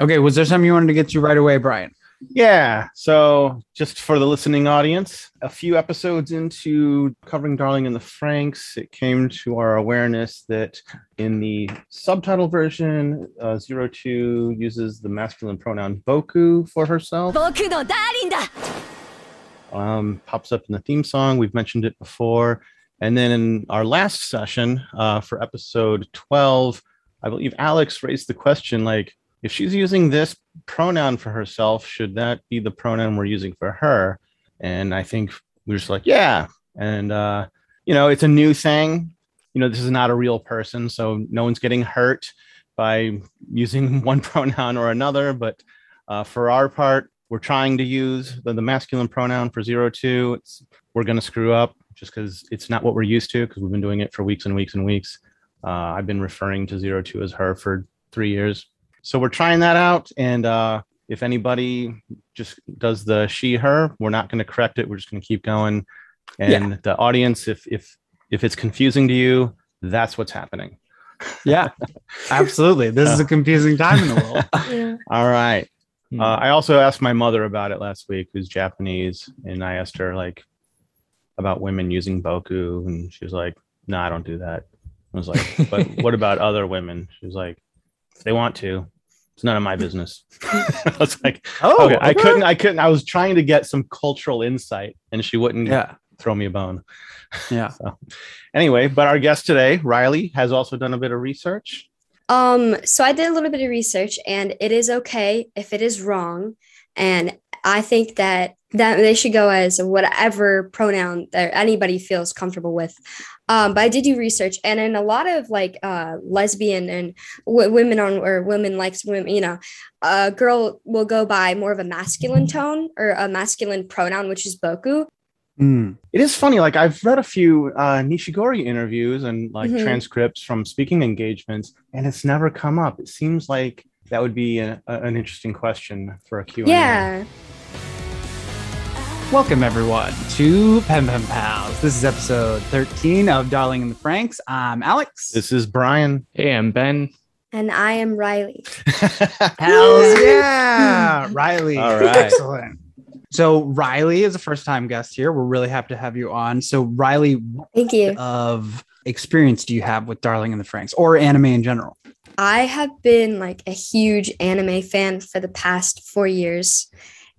Okay, was there something you wanted to get to right away, Brian? Yeah. So, just for the listening audience, a few episodes into covering Darling in the Franxx, it came to our awareness that in the subtitle version, uh, Zero Two uses the masculine pronoun Boku for herself. Boku no darling da. Um, pops up in the theme song. We've mentioned it before. And then in our last session uh, for episode 12, I believe Alex raised the question like, if she's using this pronoun for herself, should that be the pronoun we're using for her? And I think we are just like, yeah. And, uh, you know, it's a new thing. You know, this is not a real person. So no one's getting hurt by using one pronoun or another. But uh, for our part, we're trying to use the, the masculine pronoun for zero two. It's, we're going to screw up just because it's not what we're used to because we've been doing it for weeks and weeks and weeks. Uh, I've been referring to zero two as her for three years. So we're trying that out. And uh, if anybody just does the she her, we're not going to correct it. We're just going to keep going. And the audience, if if if it's confusing to you, that's what's happening. Yeah, absolutely. This is a confusing time in the world. Yeah. All right. Hmm. Uh, I also asked my mother about it last week, who's Japanese, and I asked her like about women using boku, and she was like, "No, I don't do that." I was like, "But what about other women?" She was like, "If they want to, it's none of my business." I was like, Oh, "Okay, I couldn't, I couldn't." I was trying to get some cultural insight, and she wouldn't Yeah, throw me a bone. yeah. So, anyway, but our guest today, Riley, has also done a bit of research. Um, so I did a little bit of research and it is okay if it is wrong. And I think that that they should go as whatever pronoun that anybody feels comfortable with. Um, but I did do research, and in a lot of like uh, lesbian and w- women on or women likes women, you know, a girl will go by more of a masculine tone or a masculine pronoun, which is boku. Mm. It is funny. Like I've read a few uh, Nishigori interviews and like Mhm. transcripts from speaking engagements, and it's never come up. It seems like that would be a, a- an interesting question for a Q&A. Yeah. Welcome everyone to Pen Pen Pals. This is episode 13 of Darling in the Franxx. I'm Alex. This is Brian. Hey, I'm Ben. And I am Riley. Hells yeah, Riley. All right. Excellent. So Riley is a first time guest here. We're really happy to have you on. So Riley, Thank you. of experience do you have with Darling in the Franxx or anime in general? I have been like a huge anime fan for the past four years.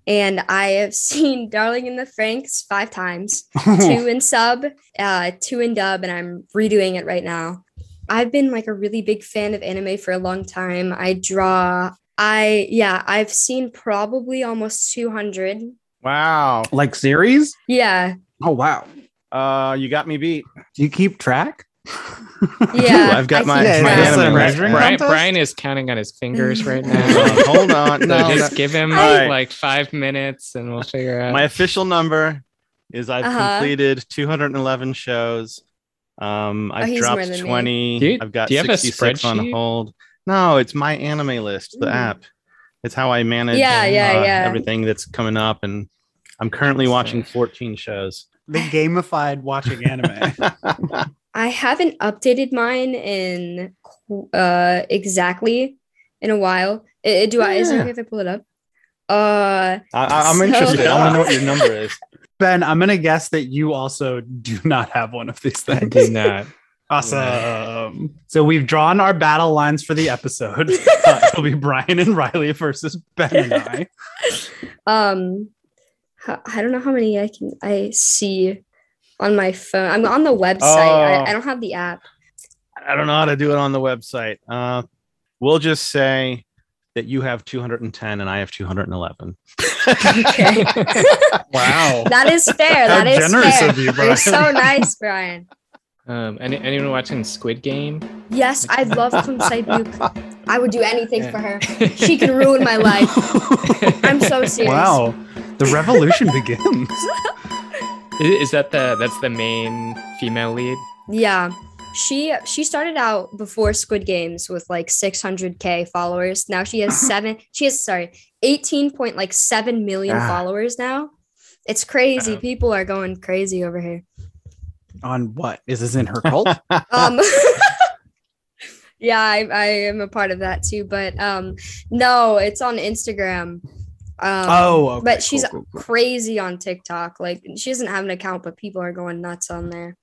And I have seen Darling in the Franxx five times, two in sub, uh, two in dub, and I'm redoing it right now. I've been like a really big fan of anime for a long time. I draw, I, yeah, I've seen probably almost 200. Wow. like series? Yeah. Oh wow. Uh, you got me beat. Do you keep track? Yeah. I've got I my- keep my track. anime Brian, measuring Brian. Brian is counting on his fingers right Uh, now. hold on. So No, just no. give him Alright. like five minutes and we'll figure out. my official number is I've Uh-huh. completed 211 shows. Um, I've Oh, dropped 20. Do you- I've got do you have a 66 on hold. No, it's MyAnimeList, the Mm. app. It's how I manage Yeah, yeah, uh, yeah. everything that's coming up. And I'm currently watching 14 shows. The gamified watching anime. I haven't updated mine in uh exactly in a while. Uh, do I? Is it okay if I pull it up? Uh, I, I'm So- interested. I want to know what your number is. ben, I'm gonna guess that you also do not have one of these I things. do not. Awesome. So we've drawn our battle lines for the episode. Uh, it'll be Brian and Riley versus Ben and I. um, ho- I don't know how many I can I see on my phone. I'm on the website. Oh. I, I don't have the app. I don't know how to do it on the website. Uh, we'll just say that you have 210 and I have 211. Okay, Wow. that is fair. How That is generous fair. of you, You're so nice, Brian. Um, any, anyone watching Squid Game? Yes, I love Kang Sae-byeok. I would do anything Yeah. for her. She can ruin my life. I'm so serious. Wow. The revolution begins. Is, is that the that's the main female lead? Yeah. She she started out before Squid Games with like 600k followers. Now she has seven. She has sorry, 18 point like seven million Ah. followers now. It's crazy. Wow. People are going crazy over here. On what? Is this in her cult? Um, yeah, I, I am a part of that too. But um, no, it's on Instagram. Um, Oh, okay, but she's cool, cool, cool. crazy on TikTok. Like she doesn't have an account, but people are going nuts on there.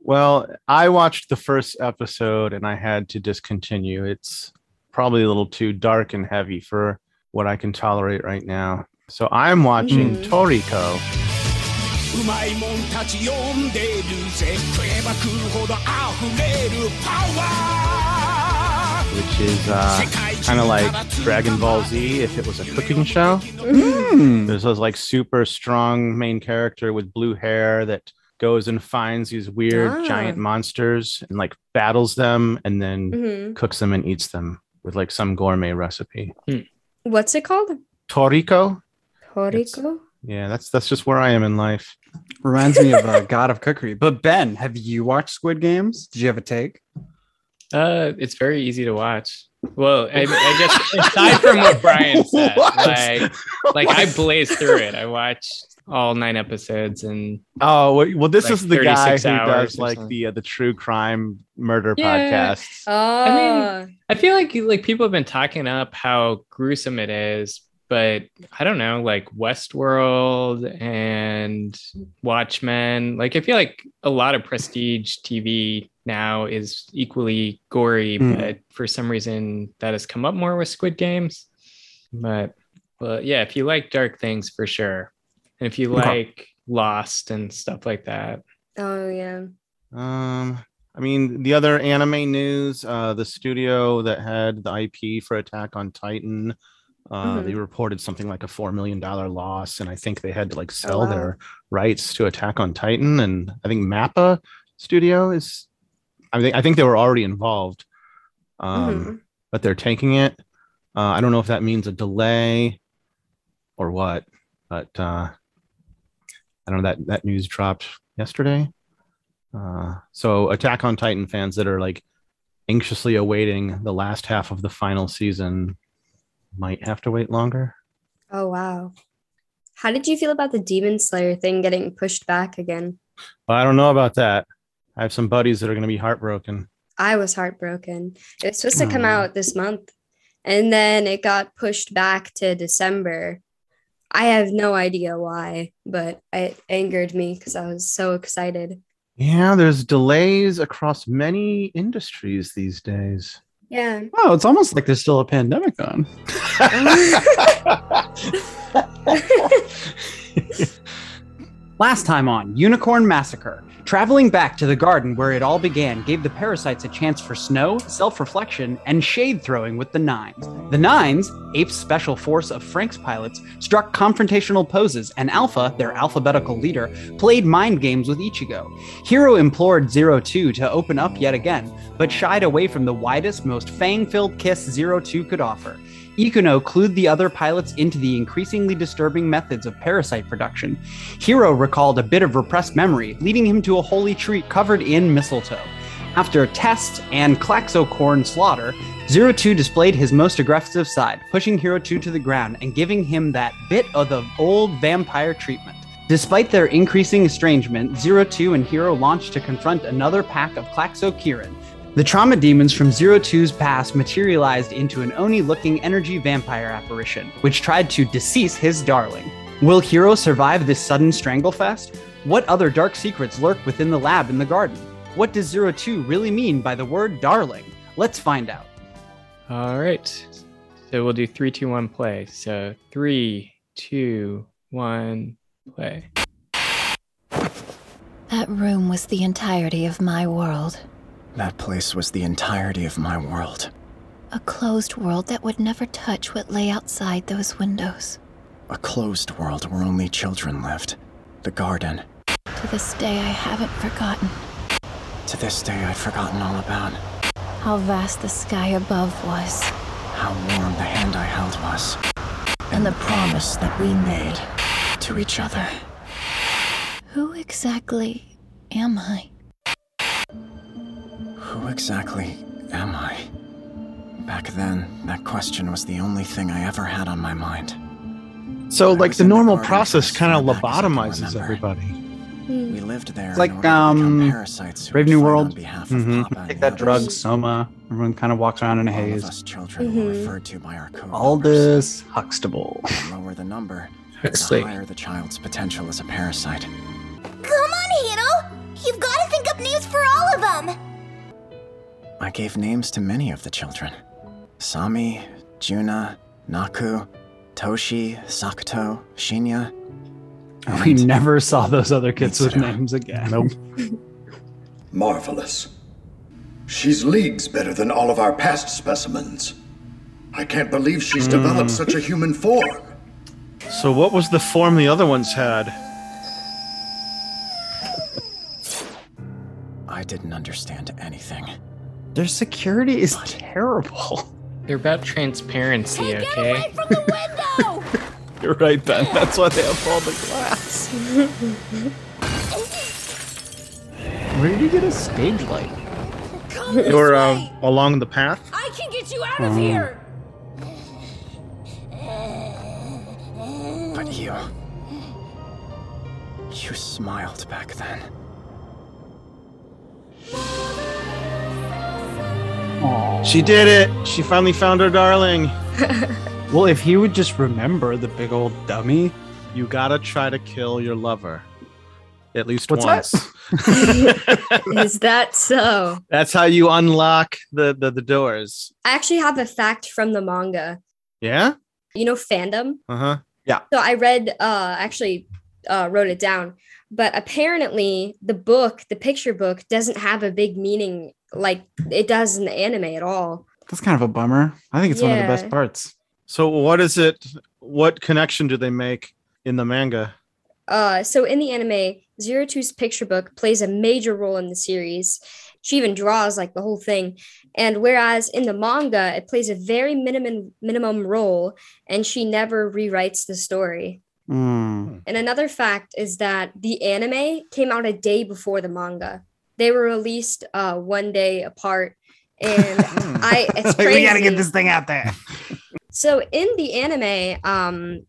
Well, I watched the first episode and I had to discontinue. It's probably a little too dark and heavy for what I can tolerate right now. So I'm watching Mhm. Toriko. うまいもんたち呼んでるぜ食えば食うほど溢れるパワー which is uh, kind of like Dragon Ball Z if it was a cooking show. Hmm. There's this like super strong main character with blue hair that goes and finds these weird Ah. giant monsters and like battles them and then hmm cooks them and eats them with like some gourmet recipe. What's it called? Toriko? Toriko. Yeah, that's that's just where I am in life. Reminds me of uh, God of Cookery. But Ben, have you watched Squid Games? Did you have a take? Uh, it's very easy to watch. Well, I, I guess aside from what Brian said, What? like, like I blazed through it. I watched all nine episodes, and Oh well, well this Like is the guy who does like the uh, the true crime murder Yeah. podcasts. Oh, I feel like like people have been talking up how gruesome it is, but I don't know, like Westworld and Watchmen. Like I feel like a lot of prestige TV now is equally gory, Mm. but for some reason that has come up more with Squid Games. But well, yeah, if you like dark things for sure, and if you Okay. like Lost and stuff like that, oh yeah. Um, I mean, the other anime news, uh, the studio that had the IP for Attack on Titan, uh, Mhm. they reported something like a four million dollar loss, and I think they had to like sell wow. their rights to Attack on Titan, and I think Mappa Studio is, I think I think they were already involved, um, Mhm. but they're taking it. Uh, I don't know if that means a delay or what, but uh, I don't know that that news dropped yesterday. Uh, so Attack on Titan fans that are like anxiously awaiting the last half of the final season might have to wait longer. Oh wow. How did you feel about the Demon Slayer thing getting pushed back again? But I don't know about that. I have some buddies that are going to be heartbroken. I was heartbroken. It was supposed to come Aw. out this month, and then it got pushed back to December. I have no idea why, but it angered me because I was so excited. Yeah, there's delays across many industries these days. Yeah. Oh, it's almost like there's still a pandemic on. Last time on Unicorn Massacre, traveling back to the garden where it all began gave the parasites a chance for snow, self reflection, and shade throwing with the Nines. The Nines, Ape's special force of Frank's pilots, struck confrontational poses, and Alpha, their alphabetical leader, played mind games with Ichigo. Hiro implored Zero Two to open up yet again, but shied away from the widest, most fang filled kiss Zero Two could offer. Ikuno clued the other pilots into the increasingly disturbing methods of parasite production. Hiro recalled a bit of repressed memory, leading him to a holy tree covered in mistletoe. After a test and Klaxocorn slaughter, Zero Two displayed his most aggressive side, pushing Hiro 2 to the ground and giving him that bit of the old vampire treatment. Despite their increasing estrangement, Zero Two and Hiro launched to confront another pack of Klaxo Kirin. The trauma demons from Zero Two's past materialized into an Oni looking energy vampire apparition, which tried to decease his darling. Will Hiro survive this sudden stranglefest? What other dark secrets lurk within the lab in the garden? What does Zero Two really mean by the word darling? Let's find out. All right. So we'll do three, two, one, play. So three, two, one, play. That room was the entirety of my world. That place was the entirety of my world. A closed world that would never touch what lay outside those windows. A closed world where only children lived. The garden. To this day, I haven't forgotten To this day, I've forgotten all about how vast the sky above was how warm the hand I held was. and the promise that we made. To each other. Who exactly am I? Who exactly am I? Back then, that question was the only thing I ever had on my mind. So, I like the in the normal process kind of far back as I can lobotomizes everybody. We lived there. It's like, in order to become um, parasites Brave New World. On behalf of Mhm. Papa Take that the drug. Soma. Everyone kind of walks around in a All of haze. us children were Mhm. referred to by our co Aldous Huxtable. The lower the number, the Huxley. higher the child's potential as a parasite. Come on, Hiro! You've got to I gave names to many of the children. Sami, Juna, Naku, Toshi, Sakuto, Shinya. We never saw those other kids with names again. Nope. Marvelous. She's leagues better than all of our past specimens. I can't believe she's developed hmm. such a human form. So what was the form the other ones had? I didn't understand anything. Their security is terrible. They're about transparency, Hey, get okay? away from the window! You're right, Ben. That's why they have all the glass. Where did you get a stage light? Come this You're way! um, along the path. I can get you out of here! But you. You smiled back then. She did it. She finally found her darling. Well, if he would just remember the big old dummy. You gotta try to kill your lover. At least What's once. Is that so? That's how you unlock the, the the doors. I actually have a fact from the manga. Yeah? You know, fandom. Uh-huh. Yeah. So I read, uh, actually, uh, wrote it down. But apparently, the book, the picture book, doesn't have a big meaning like it does in the anime at all. That's kind of a bummer. I think it's one of the best parts. So what is it? What connection do they make in the manga? Uh, so in the anime, Zero Two's picture book plays a major role in the series. She even draws like the whole thing. And whereas in the manga, it plays a very minimum minimum role, and she never rewrites the story. Mm. And another fact is that the anime came out a day before the manga. They were released uh, one day apart, and I it's crazy. we gotta get this thing out there. So in the anime, um,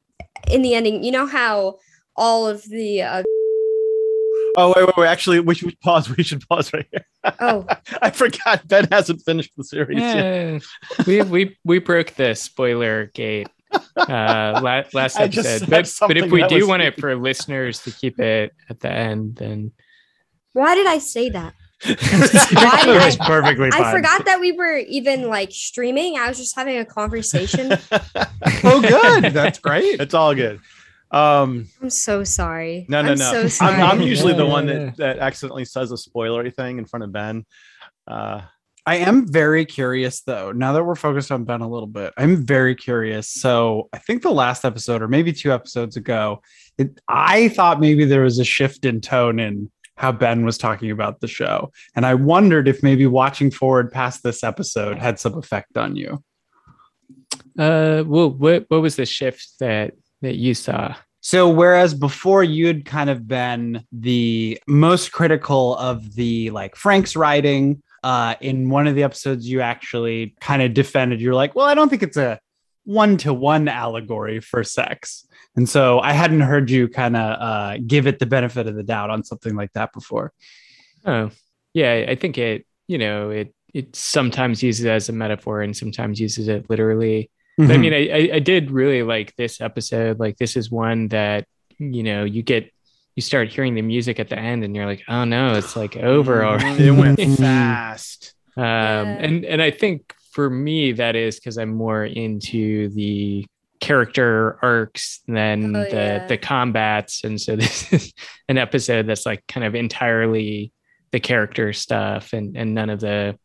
in the ending, you know how all of the uh, Oh wait, wait, wait. Actually, we should pause. We should pause right here. oh I forgot Ben hasn't finished the series yet. We we we broke the spoiler gate uh la- last episode. But but if we do want it for listeners to keep it at the end, then why did I say that? Why did it was I- perfectly fine. I forgot that we were even like streaming. I was just having a conversation. Oh, good. That's great. it's all good. Um, I'm so sorry. no, no, I'm no. So sorry. I'm, I'm usually the one yeah, that, that accidentally says a spoilery thing in front of Ben. Uh, I am very curious though. Now that we're focused on Ben a little bit, I'm very curious. So I think the last episode, or maybe two episodes ago, it, I thought maybe there was a shift in tone in how Ben was talking about the show, and I wondered if maybe watching forward past this episode had some effect on you. uh well what what was the shift that that you saw? So whereas before you'd kind of been the most critical of the like Frank's writing, uh, in one of the episodes you actually kind of defended. You're like, well, I don't think it's a one to one allegory for sex, and so I hadn't heard you kind of uh, give it the benefit of the doubt on something like that before. Oh, yeah, I think it, you know, it it sometimes uses it as a metaphor and sometimes uses it literally. But I mean, I, I I did really like this episode. Like this is one that, you know, you get you start hearing the music at the end and you're like, oh no, it's like over already. it went fast. Um, and and I think for me that is because I'm more into the character arcs than Oh, the yeah. the combats, and so this is an episode that's like kind of entirely the character stuff and and none of the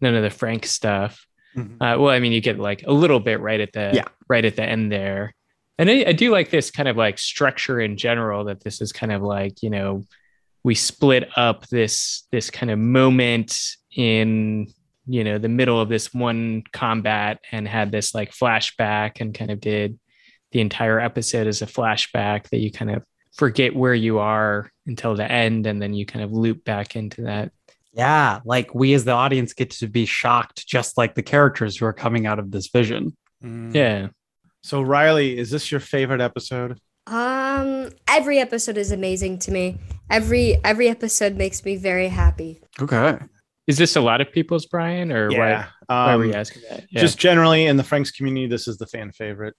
none of the Frank stuff. Mhm. Uh, well, I mean, you get like a little bit right at the Yeah. right at the end there, and I, I do like this kind of like structure in general. That this is kind of like you know we split up this this kind of moment in you know the middle of this one combat and had this like flashback and kind of did the entire episode as a flashback that you kind of forget where you are until the end and then you kind of loop back into that Yeah, like we as the audience get to be shocked, just like the characters who are coming out of this vision. yeah So Riley, is this your favorite episode? Um, every episode is amazing to me. Every every episode makes me very happy. Okay. Is this a lot of people's Brian, or Yeah. why, why were you um, asking that? Yeah. Just generally in the Franks community, this is the fan favorite.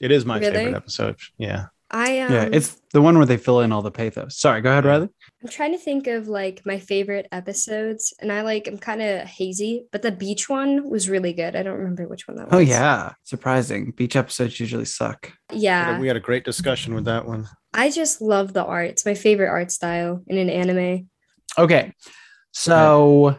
It is my Really? favorite episode. Yeah. I um, yeah, it's the one where they fill in all the pathos. Sorry, go ahead, Riley. I'm trying to think of like my favorite episodes, and I like I'm kind of hazy, but the beach one was really good. I don't remember which one that was. Oh yeah, surprising. Beach episodes usually suck. yeah. We had a great discussion with that one. I just love the art. It's my favorite art style in an anime. Okay, so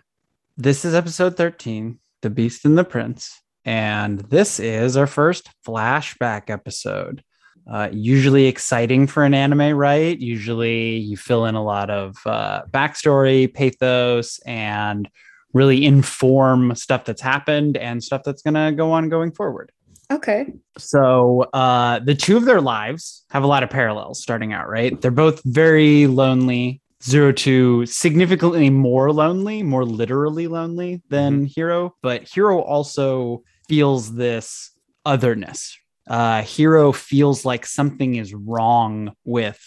this is episode thirteen, "The Beast and the Prince," and this is our first flashback episode. Uh, usually exciting for an anime, right? Usually you fill in a lot of uh, backstory, pathos, and really inform stuff that's happened and stuff that's going to go on going forward. Okay. So uh, the two of their lives have a lot of parallels starting out, right? They're both very lonely. Zero two significantly more lonely, more literally lonely than Hiro, but Hiro also feels this otherness. Uh, Hiro feels like something is wrong with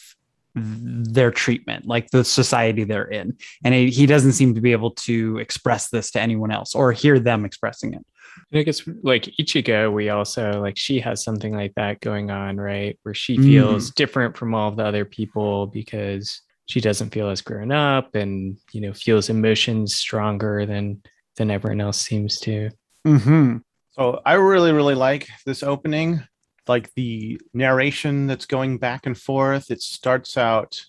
their treatment, like the society they're in, and he he doesn't seem to be able to express this to anyone else or hear them expressing it. And I guess like Ichigo, we also like she has something like that going on, right? Where she Mm. feels different from all of the other people because she doesn't feel as grown up and you know feels emotions stronger than than everyone else seems to. Mm-hmm. So I really, really like this opening. Like the narration that's going back and forth. It starts out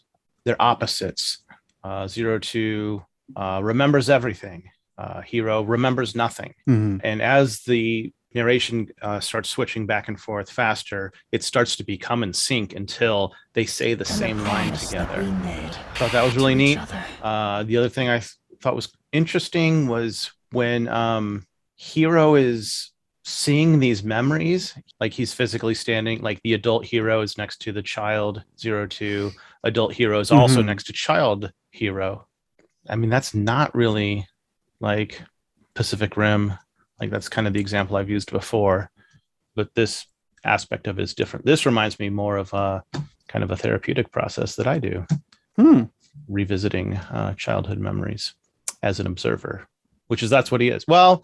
they're opposites. Uh, zero two uh, remembers everything. Uh, Hiro remembers nothing. Mm-hmm. And as the narration uh, starts switching back and forth faster, it starts to become in sync until they say the same line together. Thought that was really neat. Uh, the other thing I th- thought was interesting was when um, Hiro is seeing these memories, like he's physically standing, like the adult Hiro is next to the child zero two, adult Hiro is also Mhm. next to child Hiro. I mean, that's not really like Pacific Rim. Like that's kind of the example I've used before, but this aspect of it is different. This reminds me more of a kind of a therapeutic process that I do Hmm. revisiting uh, childhood memories as an observer, which is that's what he is. Well,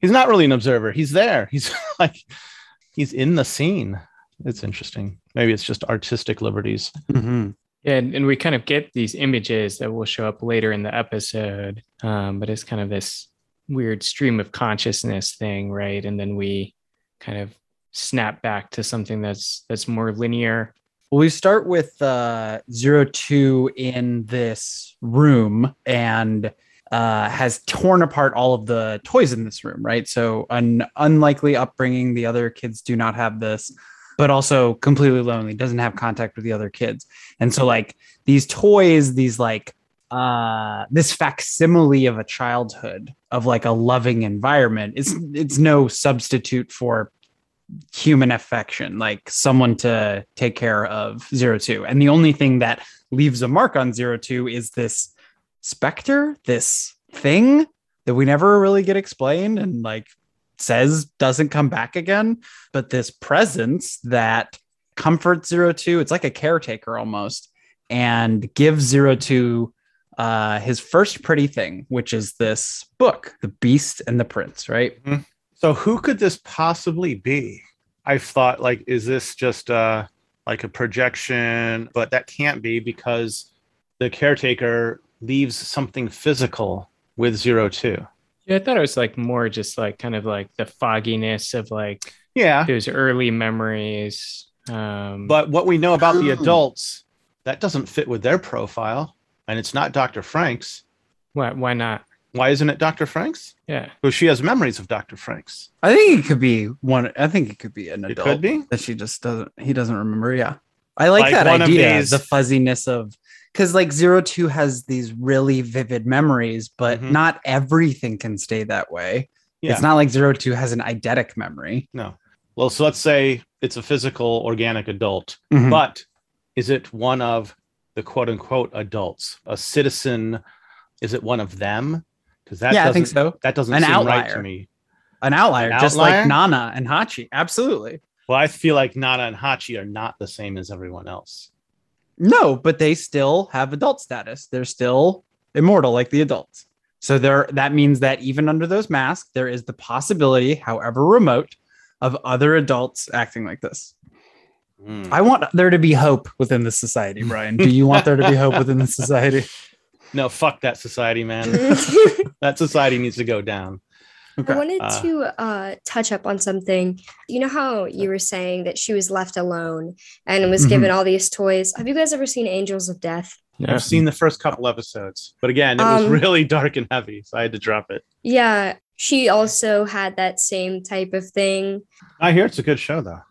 he's not really an observer. He's there. He's like he's in the scene. It's interesting. Maybe it's just artistic liberties. Mm-hmm. Yeah, and, and we kind of get these images that will show up later in the episode, um, but it's kind of this weird stream of consciousness thing, right? And then we kind of snap back to something that's that's more linear. Well, we start with uh, zero two in this room and uh, has torn apart all of the toys in this room, right? So, an unlikely upbringing. The other kids do not have this, but also completely lonely, doesn't have contact with the other kids. And so, like, these toys, these like, uh, this facsimile of a childhood of like a loving environment, it's it's no substitute for human affection, like someone to take care of zero two. And the only thing that leaves a mark on zero two is this specter, this thing that we never really get explained and like says doesn't come back again. But this presence that comforts zero two, it's like a caretaker almost, and gives zero two uh his first pretty thing which is this book the beast and the prince right So who could this possibly be? I've thought like, is this just uh like a projection? But that can't be because the caretaker leaves something physical with zero two. Yeah, I thought it was like more just like kind of like the fogginess of like Yeah. those early memories. Um, But what we know about the adults, that doesn't fit with their profile. And it's not Dr. Frank's. why why not? Why isn't it Dr. Frank's? Yeah. Because she has memories of Dr. Frank's. I think it could be one. I think it could be an It adult could be? that she just doesn't. He doesn't remember. Yeah, I like, Like that one of idea. these- The fuzziness of because like zero two has these really vivid memories, but Mhm. not everything can stay that way. Yeah. It's not like zero two has an eidetic memory. No. Well, so let's say it's a physical organic adult, Mhm. but is it one of the quote unquote adults? A citizen? Is it one of them? Because that Yeah, I think so. That doesn't An seem right to me. An outlier, An just outlier? like Nana and Hachi. Absolutely. Well, I feel like Nana and Hachi are not the same as everyone else. No, but they still have adult status. They're still immortal like the adults. So there that means that even under those masks, there is the possibility, however remote, of other adults acting like this. Hmm. I want there to be hope within this society, Brian. Do you want there to be hope within the society? No, fuck that society, man. that society needs to go down. I wanted Uh, to uh, touch up on something. You know how you were saying that she was left alone and was Mhm. given all these toys. Have you guys ever seen Angels of Death? I've seen the first couple episodes, but again, it was Um, really dark and heavy, so I had to drop it. Yeah, she also had that same type of thing. I hear it's a good show, though.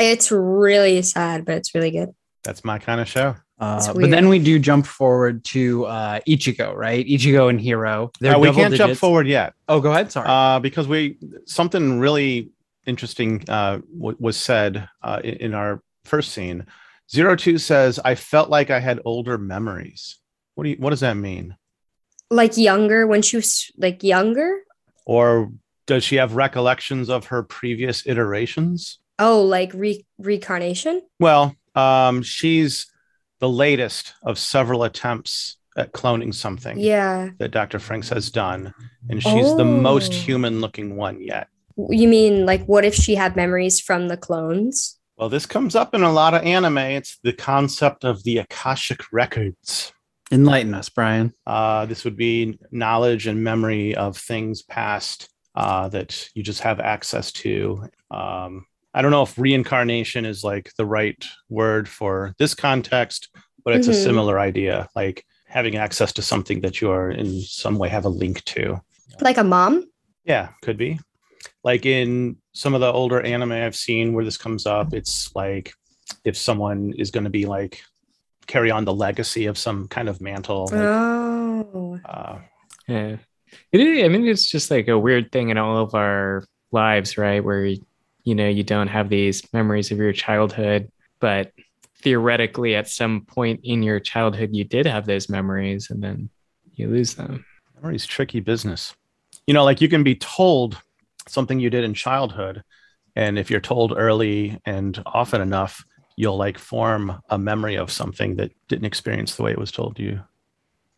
It's really sad, but it's really good. That's my kind of show. Uh, but then we do jump forward to uh, Ichigo, right? Ichigo and Hero. They're Uh, we can't jump forward yet. Oh, go ahead. Sorry. Uh, because we something really interesting uh, w- was said uh, in, in our first scene. Zero two says, "I felt like I had older memories." What do you? What does that mean? Like younger, when she was like younger. Or does she have recollections of her previous iterations? Oh, like re- reincarnation. Well, um, she's the latest of several attempts at cloning something Yeah. that Dr. Franks has done, and she's the most Oh. human-looking one yet. You mean like what if she had memories from the clones? Well, this comes up in a lot of anime. It's the concept of the Akashic records. Enlighten us, Brian. Uh, this would be knowledge and memory of things past uh, that you just have access to. Um, I don't know if reincarnation is like the right word for this context, but it's a Mhm. similar idea, like having access to something that you are in some way have a link to. Like a mom? Yeah, could be. Like in some of the older anime I've seen where this comes up, it's like if someone is going to be like carry on the legacy of some kind of mantle. Like, Oh. uh, Yeah. It is, I mean, it's just like a weird thing in all of our lives, right? Where, you know, you don't have these memories of your childhood, but theoretically, at some point in your childhood, you did have those memories and then you lose them. memory's tricky business. You know, like you can be told something you did in childhood, and if you're told early and often enough, you'll like form a memory of something that didn't experience the way it was told to you.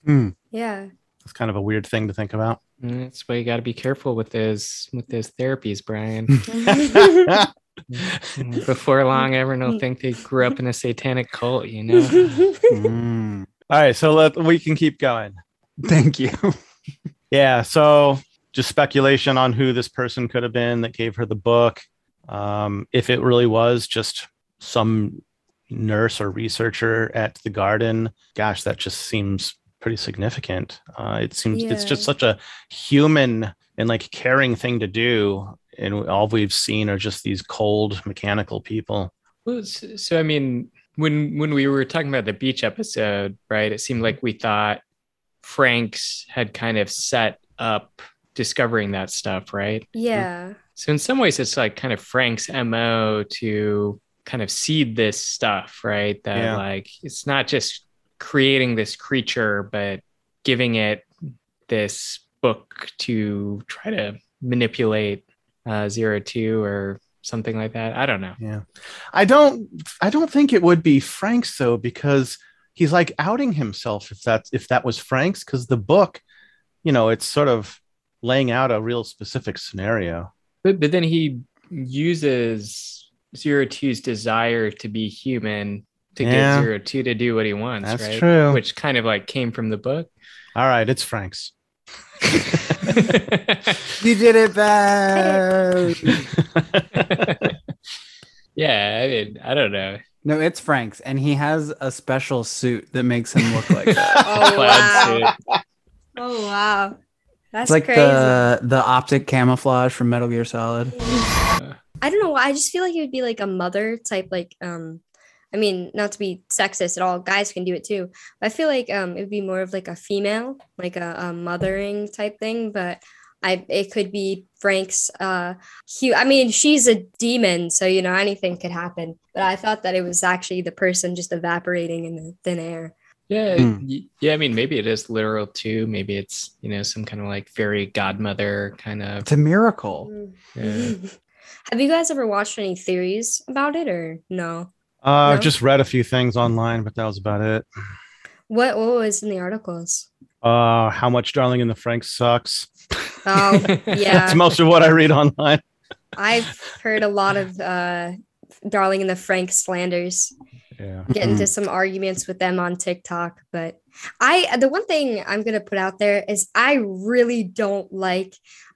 Hmm. Yeah. It's kind of a weird thing to think about. That's why you got to be careful with those with those therapies, Brian. Before long, everyone will think they grew up in a satanic cult. You know. Mm. All right, so let we can keep going. Thank you. Yeah, so just speculation on who this person could have been that gave her the book. Um, if it really was just some nurse or researcher at the garden, gosh, that just seems pretty significant. Uh, it seems it's just such a human and like caring thing to do. And all we've seen are just these cold mechanical people. Well, so I mean, when when we were talking about the beach episode, right? It seemed like we thought Franks had kind of set up discovering that stuff, right? yeah. So in some ways, it's like kind of Frank's mo to kind of seed this stuff, right? That Yeah. like it's not just creating this creature, but giving it this book to try to manipulate uh, zero two or something like that. I don't know. Yeah. I don't I don't think it would be Frank's though, because he's like outing himself if that's if that was Frank's, because the book, you know, it's sort of laying out a real specific scenario. But but then he uses zero two's desire to be human to Yeah. get zero two to do what he wants, That's right? true. Which kind of like came from the book. All right, it's Frank's. You did it back. yeah, I mean, I don't know. no, it's Frank's, and he has a special suit that makes him look like that. Oh wow. Oh wow. That's it's like crazy. the the optic camouflage from Metal Gear Solid. I don't know. I just feel like it would be like a mother type, like um, I mean, not to be sexist at all. Guys can do it too. But I feel like um, it would be more of like a female, like a, a mothering type thing. But I, it could be Frank's. Uh, hu I mean, she's a demon, so you know anything could happen. But I thought that it was actually the person just evaporating in the thin air. Yeah, y- yeah. I mean, maybe it is literal too. Maybe it's you know some kind of like fairy godmother kind of. It's a miracle. Yeah. Have you guys ever watched any theories about it or no? Uh, I've No? just read a few things online, but that was about it. What what was in the articles? Uh, how much Darling in the Franxx sucks. Oh, That's most of what I read online. I've heard a lot of uh Darling and the Frank slanders. Yeah. Get into some arguments with them on TikTok, but I the one thing I'm gonna put out there is I really don't like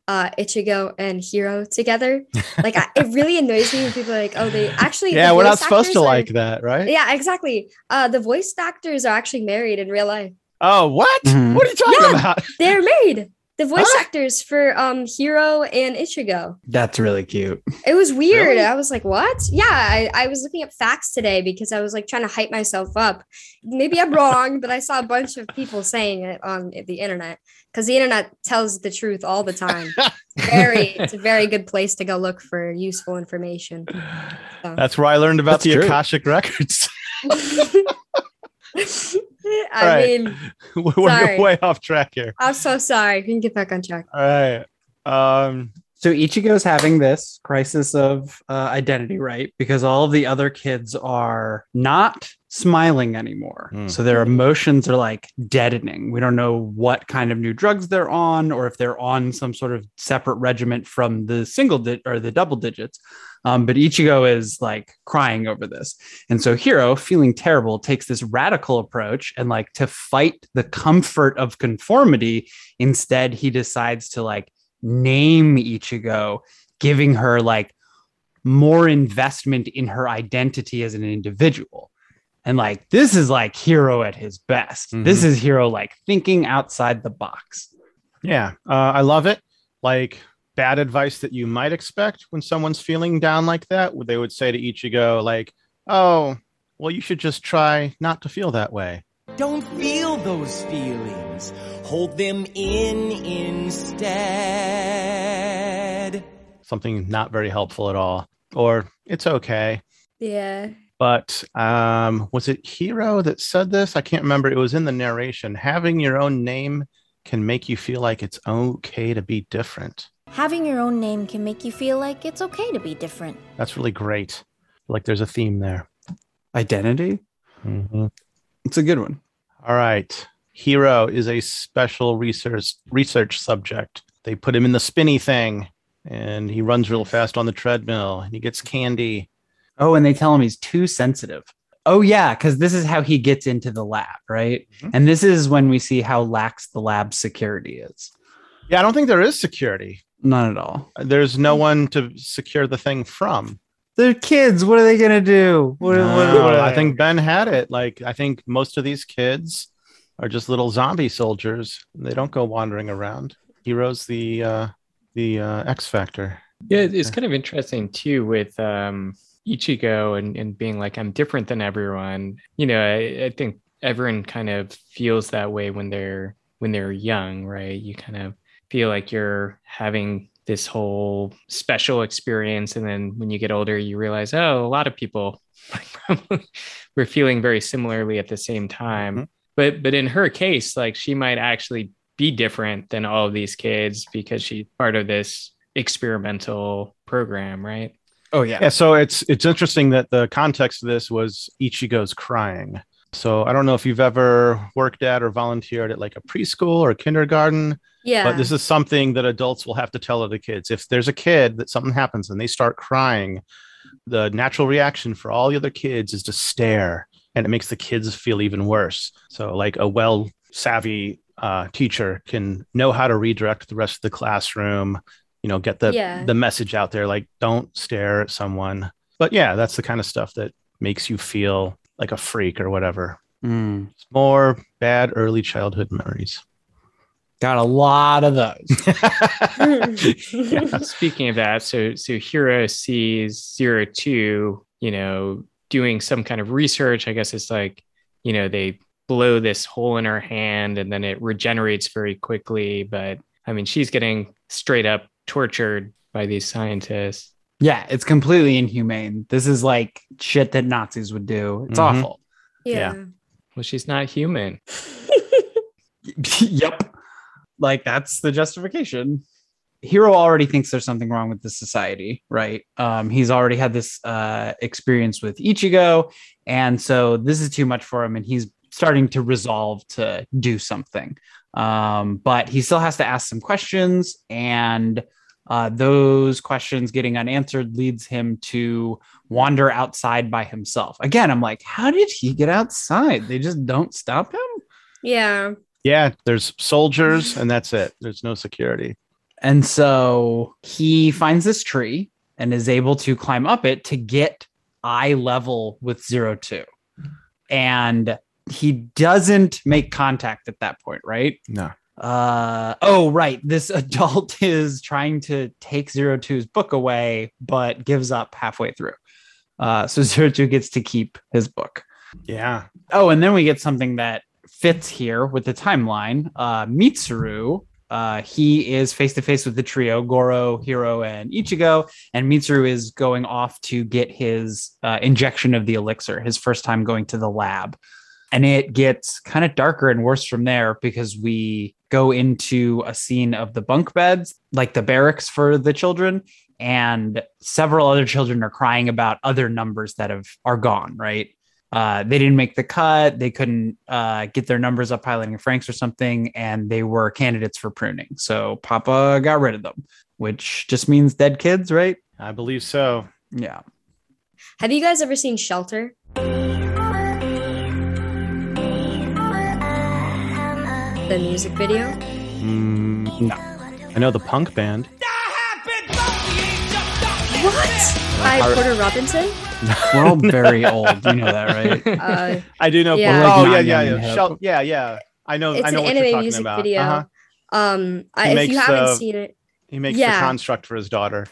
uh Ichigo and Hiro together. Like I, it really annoys me when people are like, oh, they actually Yeah, the we're not supposed to are- like that, right? Yeah, exactly. Uh the voice actors are actually married in real life. Oh, what? Mhm. What are you talking Yeah. about? They're married. The voice Huh? actors for um Hiro and Ichigo. That's really cute. It was weird. Really? I was like, what? Yeah, I, I was looking up facts today because I was like trying to hype myself up. Maybe I'm wrong, but I saw a bunch of people saying it on the internet because the internet tells the truth all the time. very, it's a very good place to go look for useful information. So. That's where I learned about That's the true. Akashic records. I Alright. mean, we're Sorry. way off track here. I'm so sorry. We can get back on track. All right. Um, So Ichigo's having this crisis of uh, identity, right? Because all of the other kids are not smiling anymore. Hmm. So their emotions are like deadening. We don't know what kind of new drugs they're on or if they're on some sort of separate regiment from the single di- or the double digits. Um, but Ichigo is like crying over this. And so Hiro, feeling terrible, takes this radical approach and like to fight the comfort of conformity, instead he decides to like name Ichigo, giving her like more investment in her identity as an individual. And like this is like Hiro at his best. This is Hiro like thinking outside the box. yeah, uh, I love it. Like bad advice that you might expect when someone's feeling down like that. They would say to Ichigo, like, "Oh, well, you should just try not to feel that way." Don't feel those feelings. Hold them in instead. Something not very helpful at all, or it's okay. Yeah. But um, was it Hiro that said this? I can't remember. It was in the narration. Having your own name can make you feel like it's okay to be different. Having your own name can make you feel like it's okay to be different. That's really great. Like there's a theme there. Identity? Mhm. It's a good one. All right. Hiro is a special research research subject. They put him in the spinny thing and he runs real fast on the treadmill and he gets candy. Oh, and they tell him he's too sensitive. Oh, yeah, because this is how he gets into the lab, right? Mhm. And this is when we see how lax the lab security is. Yeah, I don't think there is security. None at all. There's no one to secure the thing from. They're kids. What are they gonna do? What, what- No, what are I think Ben had it. Like I think most of these kids are just little zombie soldiers. They don't go wandering around. Heroes the uh the uh X Factor. Yeah, it's kind of interesting too with um Ichigo and, and being like, I'm different than everyone. You know, I, I think everyone kind of feels that way when they're when they're young, right? You kind of feel like you're having this whole special experience. And then when you get older, you realize, oh, a lot of people were feeling very similarly at the same time. Mhm. But but in her case, like she might actually be different than all of these kids because she's part of this experimental program, right? Oh yeah. Yeah, so it's it's interesting that the context of this was Ichigo's crying. So I don't know if you've ever worked at or volunteered at like a preschool or kindergarten, Yeah. but this is something that adults will have to tell other kids. If there's a kid that something happens and they start crying, the natural reaction for all the other kids is to stare, and it makes the kids feel even worse. So, like a well savvy uh, teacher can know how to redirect the rest of the classroom. You know, get the Yeah. the message out there, like don't stare at someone. But yeah, that's the kind of stuff that makes you feel like a freak or whatever. Mm. It's more bad early childhood memories. Got a lot of those. Speaking of that, so so Hiro sees zero two, you know, doing some kind of research. I guess it's like, you know, they blow this hole in her hand and then it regenerates very quickly. But I mean, she's getting straight up tortured by these scientists. yeah, it's completely inhumane. This is like shit that Nazis would do. It's Mhm. awful. yeah. Well, she's not human. yep. Like that's the justification. Hiro already thinks there's something wrong with the society, right? Um, he's already had this uh, experience with Ichigo, and so this is too much for him, and he's starting to resolve to do something. Um, but he still has to ask some questions, and uh, those questions getting unanswered leads him to wander outside by himself. Again, I'm like, how did he get outside? They just don't stop him. Yeah. Yeah, there's soldiers, and that's it. There's no security. And so he finds this tree and is able to climb up it to get eye level with zero two. And he doesn't make contact at that point, right? No. Uh oh, right. This adult is trying to take zero two's book away, but gives up halfway through. Uh, so zero two gets to keep his book. Yeah. Oh, and then we get something that fits here with the timeline. Uh, Mitsuru, uh, he is face to face with the trio Goro, Hiro, and Ichigo, and Mitsuru is going off to get his uh, injection of the elixir, his first time going to the lab. And it gets kind of darker and worse from there because we go into a scene of the bunk beds, like the barracks for the children, and several other children are crying about other numbers that have are gone, right? Uh, they didn't make the cut. They couldn't uh, get their numbers up piloting Franxx or something, and they were candidates for pruning. So Papa got rid of them, which just means dead kids, right? I believe so. Yeah. Have you guys ever seen Shelter? The music video? Mm, no. I know the punk band. What? By Porter Robinson? We're all very old. You know that, right? Uh, I do know. Yeah. Oh Like yeah, yeah, yeah. hip. Shel- yeah, yeah. I know. it's I know an what you're anime music about. video. Uh-huh. Um, I, if makes, you haven't uh, seen it, He makes Yeah. the construct for his daughter.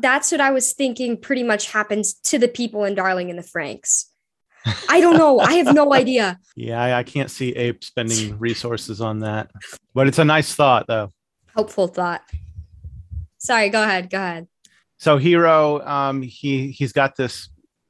that's what I was thinking pretty much happens to the people in Darling in the Franxx. I don't know. I have no idea. Yeah, I, I can't see Ape spending resources on that, but it's a nice thought though. Hopeful thought. Sorry, go ahead. Go ahead. So Hiro, um, he he's got this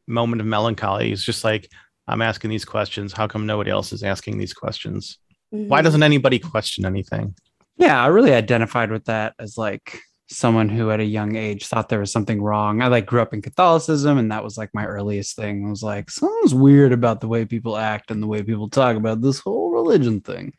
moment of melancholy. He's just like, I'm asking these questions. How come nobody else is asking these questions? Why Mhm. doesn't anybody question anything? Yeah, I really identified with that as like someone who at a young age thought there was something wrong. I like grew up in Catholicism and that was like my earliest thing. I was like, something's weird about the way people act and the way people talk about this whole religion thing.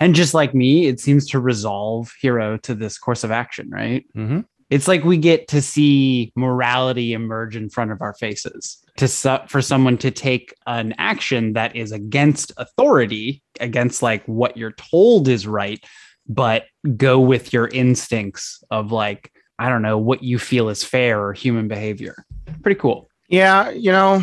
And just like me, it seems to resolve Hiro to this course of action, right? Mm-hmm. It's like we get to see morality emerge in front of our faces. To su- for someone to take an action that is against authority, against like what you're told is right, but go with your instincts of like I don't know what you feel is fair or human behavior. Pretty cool. Yeah, you know,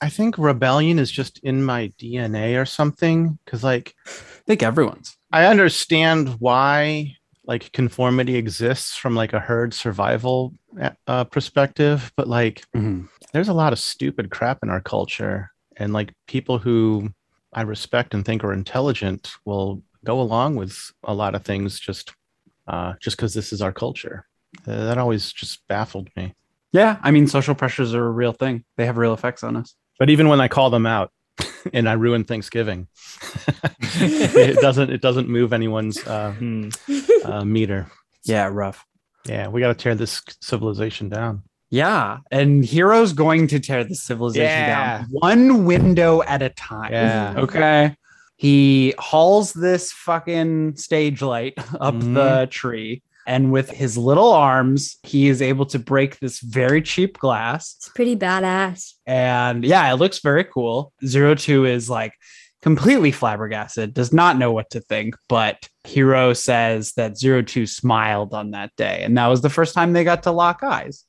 I think rebellion is just in my DNA or something. Cause like I think everyone's. I understand why like conformity exists from like a herd survival uh, perspective, but like Mhm. there's a lot of stupid crap in our culture, and like people who I respect and think are intelligent will go along with a lot of things just uh, just because this is our culture. Uh, that always just baffled me. Yeah, I mean social pressures are a real thing. They have real effects on us. But even when I call them out and I ruin Thanksgiving, it doesn't it doesn't move anyone's uh, Hmm. uh, meter. Yeah, rough. Yeah, we got to tear this civilization down. Yeah, and Hiro's going to tear the civilization Yeah. down one window at a time. Yeah. Okay. He hauls this fucking stage light up Mhm. the tree, and with his little arms, he is able to break this very cheap glass. It's pretty badass. And yeah, it looks very cool. Zero Two is like completely flabbergasted, does not know what to think. But Hiro says that Zero Two smiled on that day, and that was the first time they got to lock eyes.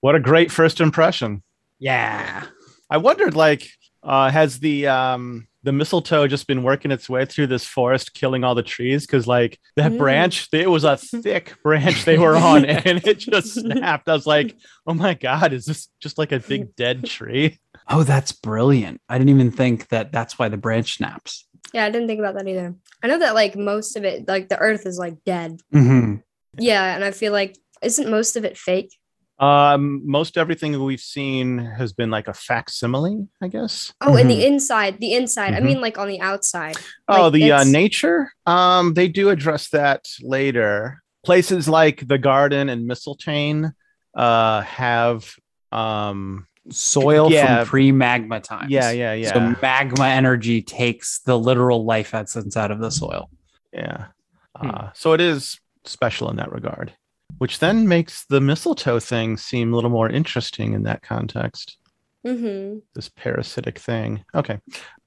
What a great first impression. Yeah. I wondered, like, uh, has the um, the mistletoe just been working its way through this forest, killing all the trees? Because like that Mm. branch, it was a thick branch they were on, and it just snapped. I was like, oh my god, is this just like a big dead tree? Oh, that's brilliant. I didn't even think that that's why the branch snaps. Yeah, I didn't think about that either. I know that like most of it, like the earth is like dead. Mm-hmm. Yeah, and I feel like isn't most of it fake? Um, most everything we've seen has been like a facsimile, I guess. Oh, and the inside, the inside. I Mhm. mean, like on the outside. Oh, Like, the uh, nature. Um, they do address that later. places like the garden and Mistilteinn uh have um Soil Yeah. from pre-magma times. yeah yeah yeah So magma energy takes the literal life essence out of the soil. yeah Hmm. uh, so it is special in that regard which then makes the mistletoe thing seem a little more interesting in that context Mm-hmm. this parasitic thing okay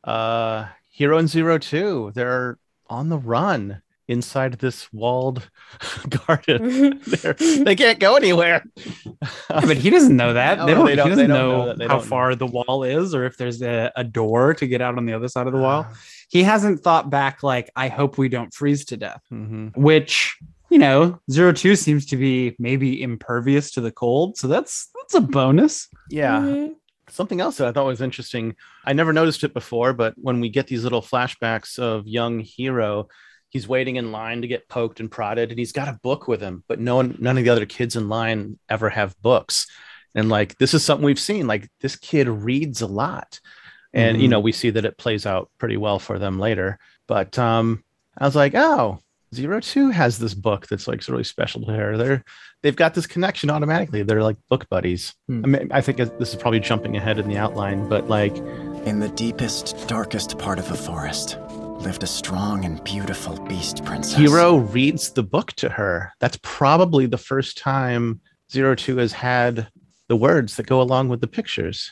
uh Hiro and zero two they're on the run inside this walled garden They're, can't go anywhere Yeah, but he doesn't know that. No, they don't, they don't- he doesn't know know, that. How don't know. far the wall is or if there's a, a door to get out on the other side of the wall. Ah. He hasn't thought back like, I hope we don't freeze to death, Mhm. which, you know, zero two seems to be maybe impervious to the cold. So that's that's a bonus. yeah Mhm. something else that I thought was interesting. I never noticed it before, but when we get these little flashbacks of young Hiro, he's waiting in line to get poked and prodded, and he's got a book with him, but no one, none of the other kids in line ever have books. And like this is something we've seen. Like this kid reads a lot, and you Mhm. know we see that it plays out pretty well for them later. But um, I was like, oh, Zero Two has this book that's like really special to her. They're they've got this connection automatically. They're like book buddies. Hmm. I mean, I think this is probably jumping ahead in the outline, but like, In the deepest, darkest part of the forest lived a strong and beautiful beast princess. Hiro reads the book to her. That's probably the first time Zero Two has had the words that go along with the pictures.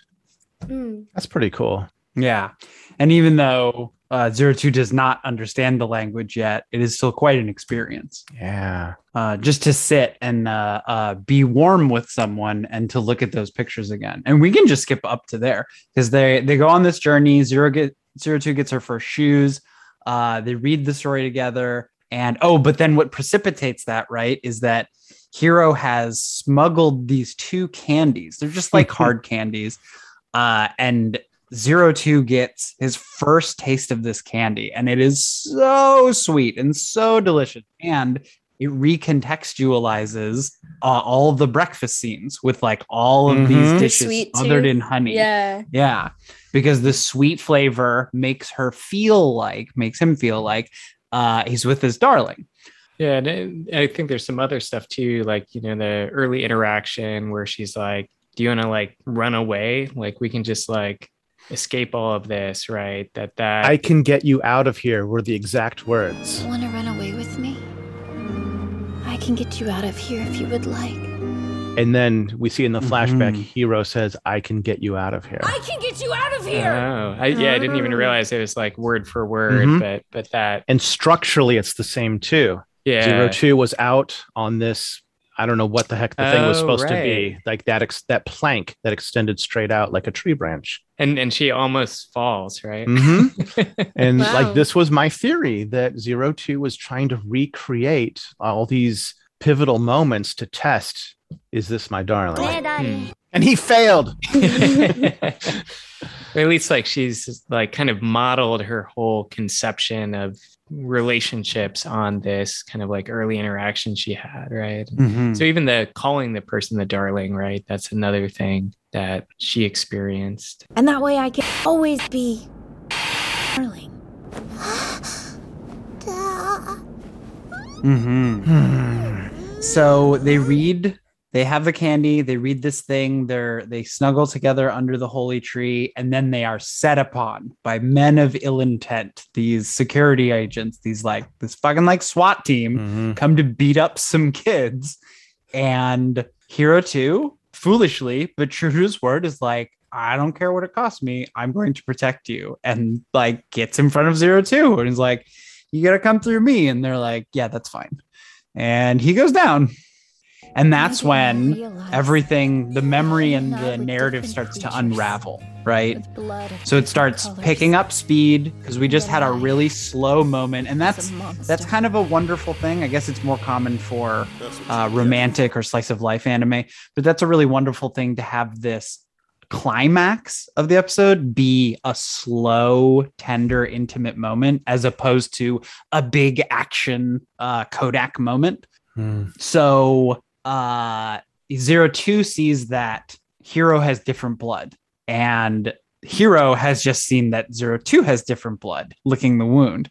Mm. That's pretty cool. Yeah. And even though uh, Zero Two does not understand the language yet, it is still quite an experience. Yeah. Uh, just to sit and uh, uh, be warm with someone and to look at those pictures again. And we can just skip up to there because they they go on this journey. Zero get Zero Two gets her first shoes. Uh, they read the story together. And oh, but then what precipitates that, right, is that Hiro has smuggled these two candies. They're just like hard candies. Uh, and Zero Two gets his first taste of this candy, and it is so sweet and so delicious. And it recontextualizes uh, all of the breakfast scenes with like all of Mhm. these The dishes sweet smothered tooth. in honey. Yeah. Yeah. Because the sweet flavor makes her feel like, makes him feel like uh, he's with his darling. Yeah, and I think there's some other stuff too, like you know the early interaction where she's like, "Do you want to like run away? Like we can just like escape all of this, right?" That that I can get you out of here were the exact words. Want to run away with me? I can get you out of here if you would like. And then we see in the flashback, Mhm. Hiro says, I can get you out of here. I can get you out of Oh, here. I, yeah, I didn't even Oh. realize it was like word for word, Mhm. but but that And structurally, it's the same too. yeah, Zero Two was out on this. I don't know what the heck the thing was Oh, supposed to be. Like that, ex- that plank that extended straight out like a tree branch. and and she almost falls, right? Mhm. And Wow. like this was my theory that Zero Two was trying to recreate all these pivotal moments to test is this my darling? Hmm. And he failed. or at least like she's like kind of modeled her whole conception of relationships on this kind of like early interaction she had, right? Mhm. So even the calling the person the darling, right? That's another thing that she experienced. And that way I can always be darling. Mhm. So they read, they have the candy, they read this thing, they're they snuggle together under the holy tree, and then they are set upon by men of ill intent, these security agents, these like this fucking like SWAT team Mhm. come to beat up some kids. And Hiro 2, foolishly, but true to his word, is like, I don't care what it costs me, I'm going to protect you. And like gets in front of Zero 2 and he's like, You gotta come through me. And they're like, Yeah, that's fine. And he goes down. And that's when everything, the memory and the narrative starts to unravel, right? with blood of So it starts picking up speed because we just had a really slow moment, and that's that's kind of a wonderful thing. I guess it's more common for uh, romantic or slice of life anime, but that's a really wonderful thing to have this climax of the episode be a slow, tender, intimate moment as opposed to a big action uh, Kodak moment. Hmm. So uh Zero Two sees that Hiro has different blood, and Hiro has just seen that Zero Two has different blood, licking the wound.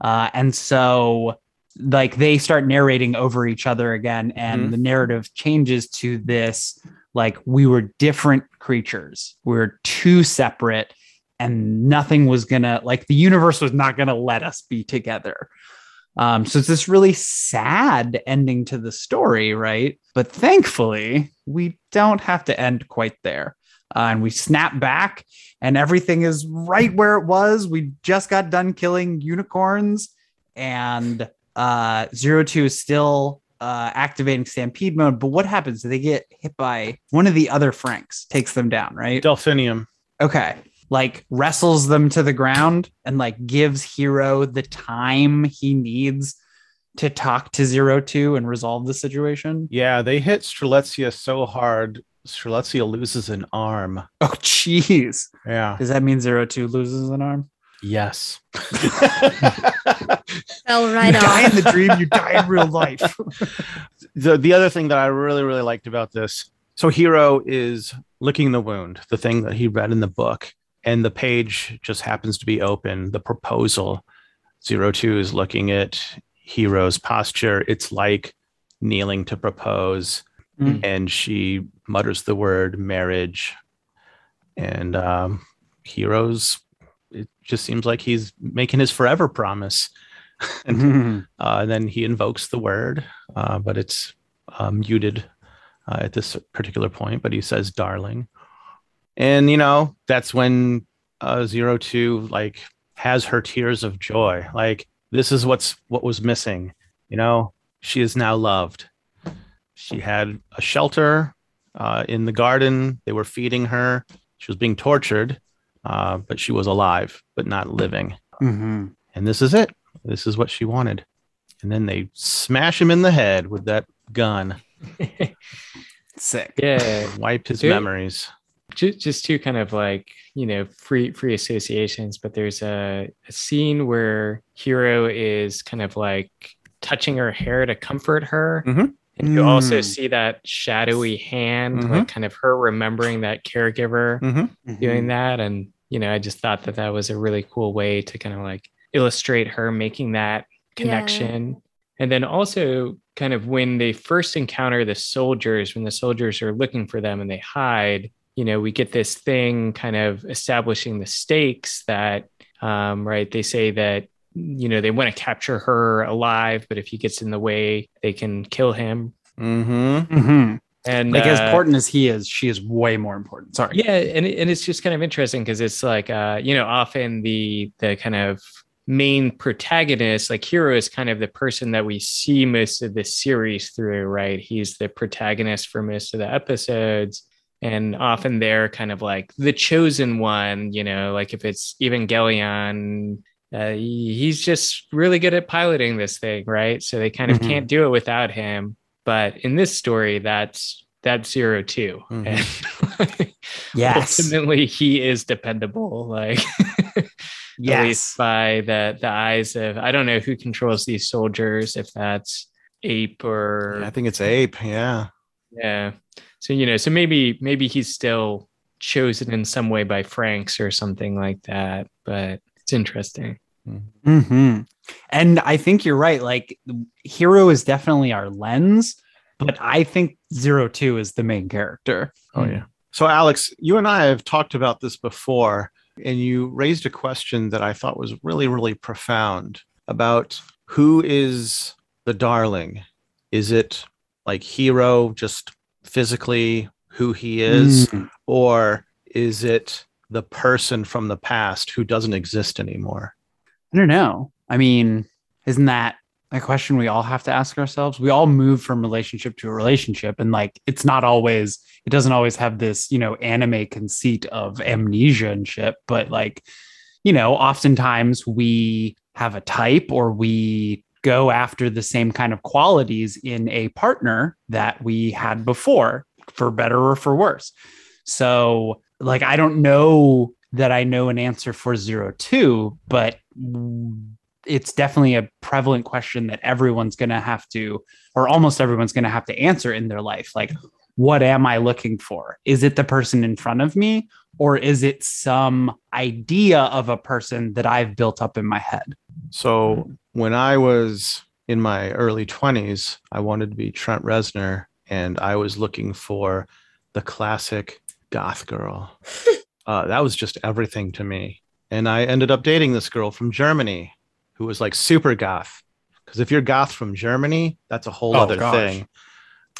Uh, and so like they start narrating over each other again and Mhm. the narrative changes to this like we were different creatures we were two separate and nothing was gonna like the universe was not gonna let us be together um so it's this really sad ending to the story right? But thankfully we don't have to end quite there. Uh, and we snap back and everything is right where it was. We just got done killing unicorns and uh zero two is still uh activating stampede mode. But what happens? They get hit by one of the other Franxx takes them down right? Delphinium. okay like wrestles them to the ground and like gives Hiro the time he needs to talk to zero two and resolve the situation Yeah, they hit Strelitzia so hard, Strelitzia loses an arm. oh jeez Yeah. does that mean zero two loses an arm Yes. Fell right you die in the dream you die in real life the the other thing that I really really liked about this, so Hiro is licking the wound, the thing that he read in the book, and the page just happens to be open. The proposal, Zero Two is looking at Hiro's posture. It's like kneeling to propose, Mm. and she mutters the word marriage, and um, Hiro's. It just seems like he's making his forever promise. and Mhm. uh, and then he invokes the word, uh, but it's uh, muted uh, at this particular point. But he says "darling," and you know that's when uh, Zero Two like has her tears of joy. Like this is what's what was missing. You know, she is now loved. She had a shelter uh, in the garden. They were feeding her. She was being tortured, uh, but she was alive, but not living. Mhm. And this is it. This is what she wanted. And then they smash him in the head with that gun, sick Yeah. wipe his Dude. memories. Just, just two kind of like you know free free associations but there's a, a scene where Hiro is kind of like touching her hair to comfort her Mhm. and you also Mm. see that shadowy hand Mhm. like kind of her remembering that caregiver Mhm. doing that and you know i just thought that that was a really cool way to kind of like illustrate her making that Yeah. connection and then also kind of when they first encounter the soldiers when the soldiers are looking for them and they hide you know we get this thing kind of establishing the stakes that um, right they say that you know they want to capture her alive but if he gets in the way they can kill him. Mm-hmm. Mhm. and like as uh, important as he is she is way more important. Sorry. Yeah and, and it's just kind of interesting because it's like uh you know often the the kind of main protagonist like Hiro is kind of the person that we see most of the series through right? He's the protagonist for most of the episodes and often they're kind of like the chosen one you know like if it's evangelion uh, he's just really good at piloting this thing right so they kind of Mhm. can't do it without him but in this story that's that's zero 2 Mhm. and Yes. ultimately he is dependable like at Yes. least by the the eyes of i don't know who controls these soldiers if that's ape or I think it's ape. Yeah. yeah. So you know, so maybe maybe he's still chosen in some way by Franxx or something like that. But it's interesting. hmm And I think you're right. Like Hiro is definitely our lens, but I think Zero Two is the main character. Oh yeah. So Alex, you and I have talked about this before, and you raised a question that I thought was really, really profound about who is the darling. Is it like Hiro just physically who he is, Mm. or is it the person from the past who doesn't exist anymore? I don't know. I mean, isn't that a question we all have to ask ourselves? We all move from relationship to a relationship, and like it's not always, it doesn't always have this, you know, anime conceit of amnesia and shit, but like, you know, oftentimes we have a type or we go after the same kind of qualities in a partner that we had before, for better or for worse. So, like, I don't know that I know an answer for zero two, but it's definitely a prevalent question that everyone's going to have to, or almost everyone's going to have to answer in their life. Like, what am I looking for? Is it the person in front of me, or is it some idea of a person that I've built up in my head? So when I was in my early 20s, I wanted to be Trent Reznor and I was looking for the classic goth girl. uh, that was just everything to me. And I ended up dating this girl from Germany who was like super goth. Because if you're goth from Germany, that's a whole Oh, other gosh. thing.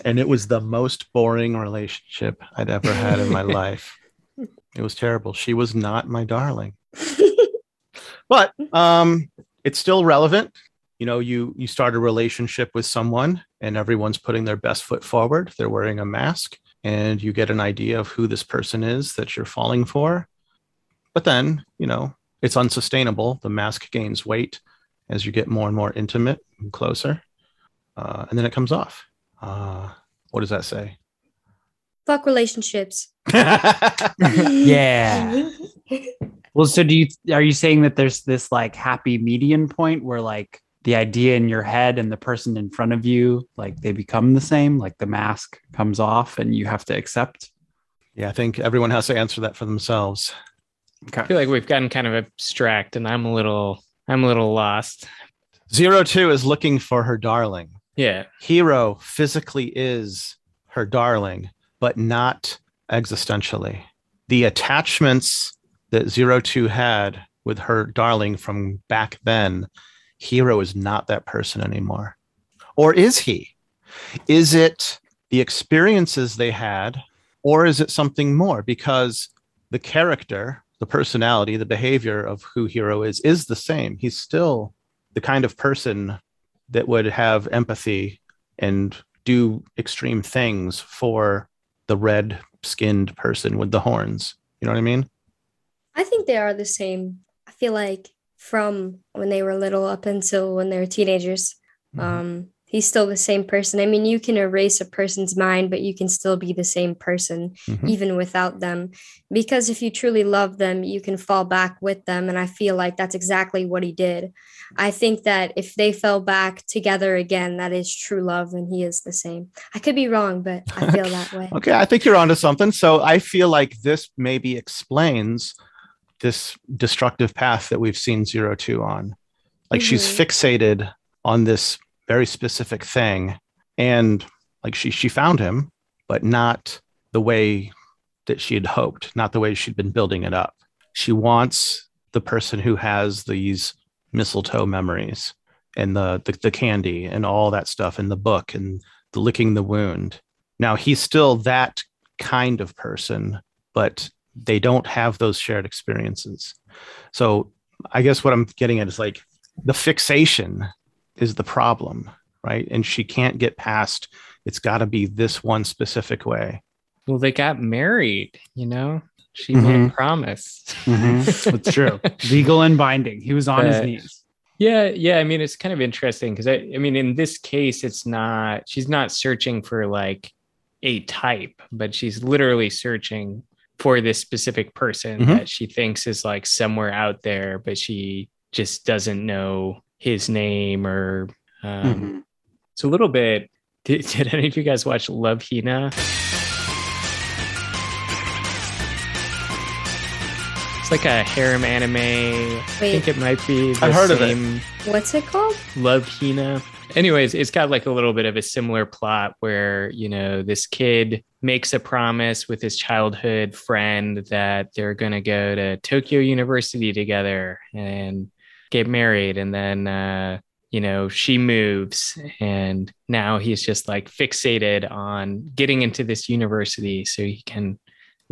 And it was the most boring relationship I'd ever had in my life. It was terrible. She was not my darling. but um, it's still relevant. You know, you you start a relationship with someone and everyone's putting their best foot forward. They're wearing a mask and you get an idea of who this person is that you're falling for. But then, you know, it's unsustainable. The mask gains weight as you get more and more intimate and closer. Uh, and then it comes off. Uh, what does that say? Fuck relationships. yeah. Well, so do you are you saying that there's this like happy median point where like the idea in your head and the person in front of you like they become the same, like the mask comes off and you have to accept? Yeah, I think everyone has to answer that for themselves. I feel like we've gotten kind of abstract, and I'm a little, I'm a little lost. Zero two is looking for her darling. Yeah. Hiro physically is her darling, but not existentially. The attachments that Zero Two had with her darling from back then, Hiro is not that person anymore. Or is he? Is it the experiences they had, or is it something more? Because the character, the personality, the behavior of who Hiro is, is the same. He's still the kind of person that would have empathy and do extreme things for the red skinned person with the horns. You know what I mean? I think they are the same. I feel like from when they were little up until when they were teenagers, um, he's still the same person. I mean, you can erase a person's mind, but you can still be the same person Mhm. even without them. Because if you truly love them, you can fall back with them. And I feel like that's exactly what he did. I think that if they fell back together again, that is true love and he is the same. I could be wrong, but I feel that way. Okay, I think you're onto something. So I feel like this maybe explains this destructive path that we've seen Zero Two on. Like she's Mhm. fixated on this very specific thing, and like she she found him, but not the way that she had hoped, not the way she'd been building it up. She wants the person who has these mistletoe memories and the, the the candy and all that stuff in the book and the licking the wound. Now he's still that kind of person, but they don't have those shared experiences. So I guess what I'm getting at is like the fixation is the problem, right? And she can't get past it's got to be this one specific way. Well, they got married, you know? She Mhm. made promise. Mhm. It's true. Legal and binding. He was on his knees. Yeah, yeah. I mean, it's kind of interesting because I, I mean, in this case, it's not, she's not searching for like a type, but she's literally searching for this specific person Mhm. that she thinks is like somewhere out there, but she just doesn't know his name or, um, Mhm. it's a little bit. Did, did any of you guys watch Love Hina? It's like a harem anime. I think it might be the I've heard of it. What's it called? Love Hina. Anyways, it's got like a little bit of a similar plot where, you know, this kid makes a promise with his childhood friend that they're going to go to Tokyo University together and get married. And then, uh, you know, she moves and now he's just like fixated on getting into this university so he can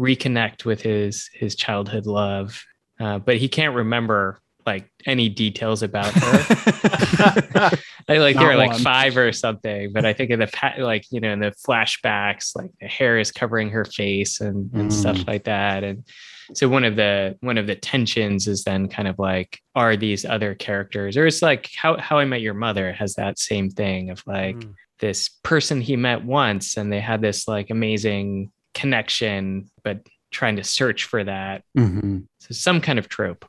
reconnect with his his childhood love. Uh, but he can't remember like any details about her. I like Not they're like one. five or something, but I think in the pa- like you know in the flashbacks, like the hair is covering her face and, and stuff Mm. like that. And so one of the one of the tensions is then kind of like are these other characters, or it's like how How I Met Your Mother has that same thing of like Mm. this person he met once and they had this like amazing connection, but trying to search for that. Mhm. So some kind of trope.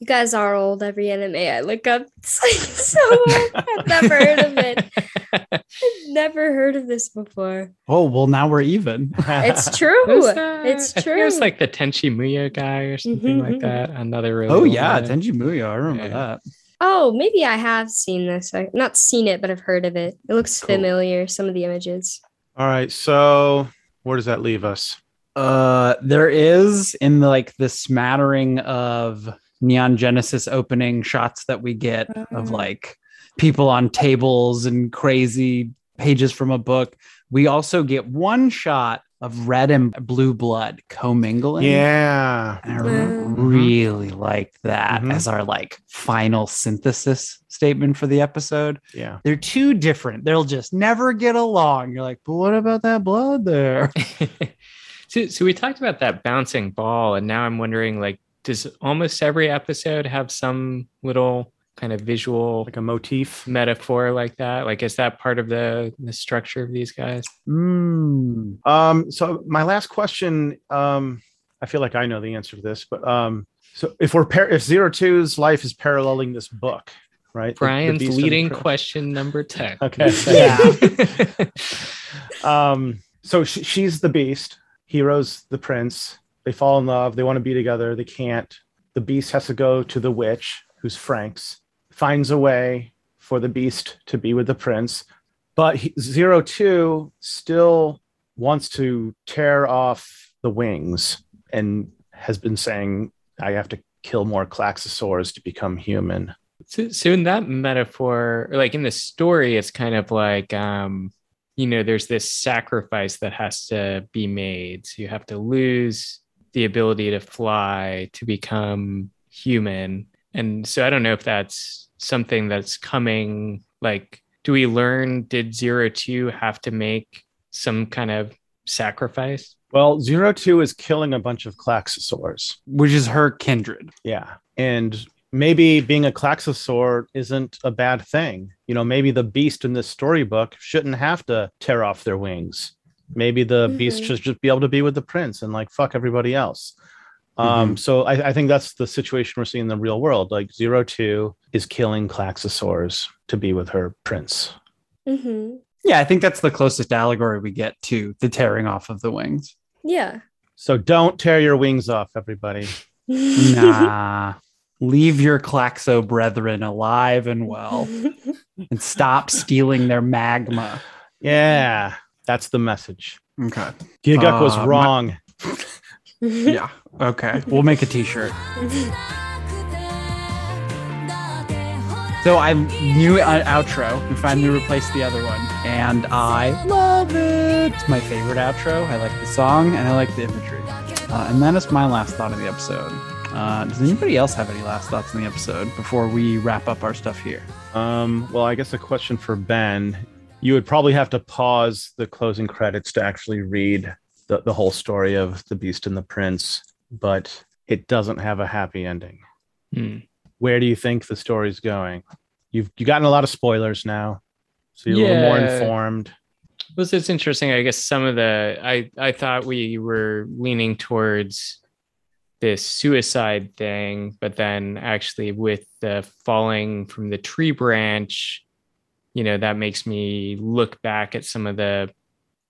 You guys are old. Every anime I look up, it's like so old. I've never heard of it. I've never heard of this before. Oh, well, now we're even. It's true. Who's that? It's true. It was like the Tenchi Muyo guy or something Mhm, like mhm. that. Another really oh, yeah. guy. Tenchi Muyo. I remember Yeah. that. Oh, maybe I have seen this. I not seen it, but I've heard of it. It looks Cool. familiar. Some of the images. All right. So where does that leave us? Uh, there is in the like the smattering of Neon Genesis opening shots that we get of like people on tables and crazy pages from a book. We also get one shot of red and blue blood commingling. Yeah. And I really like that Mhm. as our like final synthesis statement for the episode. Yeah. They're too different. They'll just never get along. You're like, but what about that blood there? so, so we talked about that bouncing ball, and now I'm wondering, like, does almost every episode have some little kind of visual Like a motif. metaphor like that? Like, is that part of the the structure of these guys? Mm. Um, so my last question, um, I feel like I know the answer to this, but um, so if we're par- if zero two's life is paralleling this book, right? The- the Brian's the leading question number 10. Okay. Yeah. um, so she, she's the beast. Hiro's the prince. They fall in love. They want to be together. They can't. The beast has to go to the witch, who's Frank's. Finds a way for the beast to be with the prince, but he, Zero Two still wants to tear off the wings and has been saying, "I have to kill more Klaxosaurs to become human." So, so in that metaphor, like in the story, it's kind of like, um, you know, there's this sacrifice that has to be made. So you have to lose the ability to fly to become human. And so I don't know if that's something that's coming. Like, do we learn? Did Zero Two have to make some kind of sacrifice? Well, Zero Two is killing a bunch of Klaxosaurs. Which is her kindred. Yeah. And maybe being a Klaxosaur isn't a bad thing. You know, maybe the beast in this storybook shouldn't have to tear off their wings. Maybe the beast Mhm. should just be able to be with the prince and like fuck everybody else. Um, so I, I think that's the situation we're seeing in the real world. Like Zero Two is killing Klaxosaurs to be with her prince. hmm Yeah, I think that's the closest allegory we get to the tearing off of the wings. Yeah. So don't tear your wings off, everybody. Nah. Leave your Klaxo brethren alive and well and stop stealing their magma. Yeah, that's the message. Okay. Giguk was Uh, my- wrong. Yeah. Okay. We'll make a t shirt. So I new uh, outro. We finally replaced the other one, and I love it. It's my favorite outro. I like the song and I like the imagery. Uh, and that is my last thought of the episode. Uh, does anybody else have any last thoughts in the episode before we wrap up our stuff here? Um, well, I guess a question for Ben. You would probably have to pause the closing credits to actually read the, the whole story of the Beast and the Prince, but it doesn't have a happy ending. Hmm. Where do you think the story's going? You've you gotten a lot of spoilers now, so you're a little more informed. was it's interesting i guess some of the i i thought we were leaning towards this suicide thing but then actually with the falling from the tree branch you know that makes me look back at some of the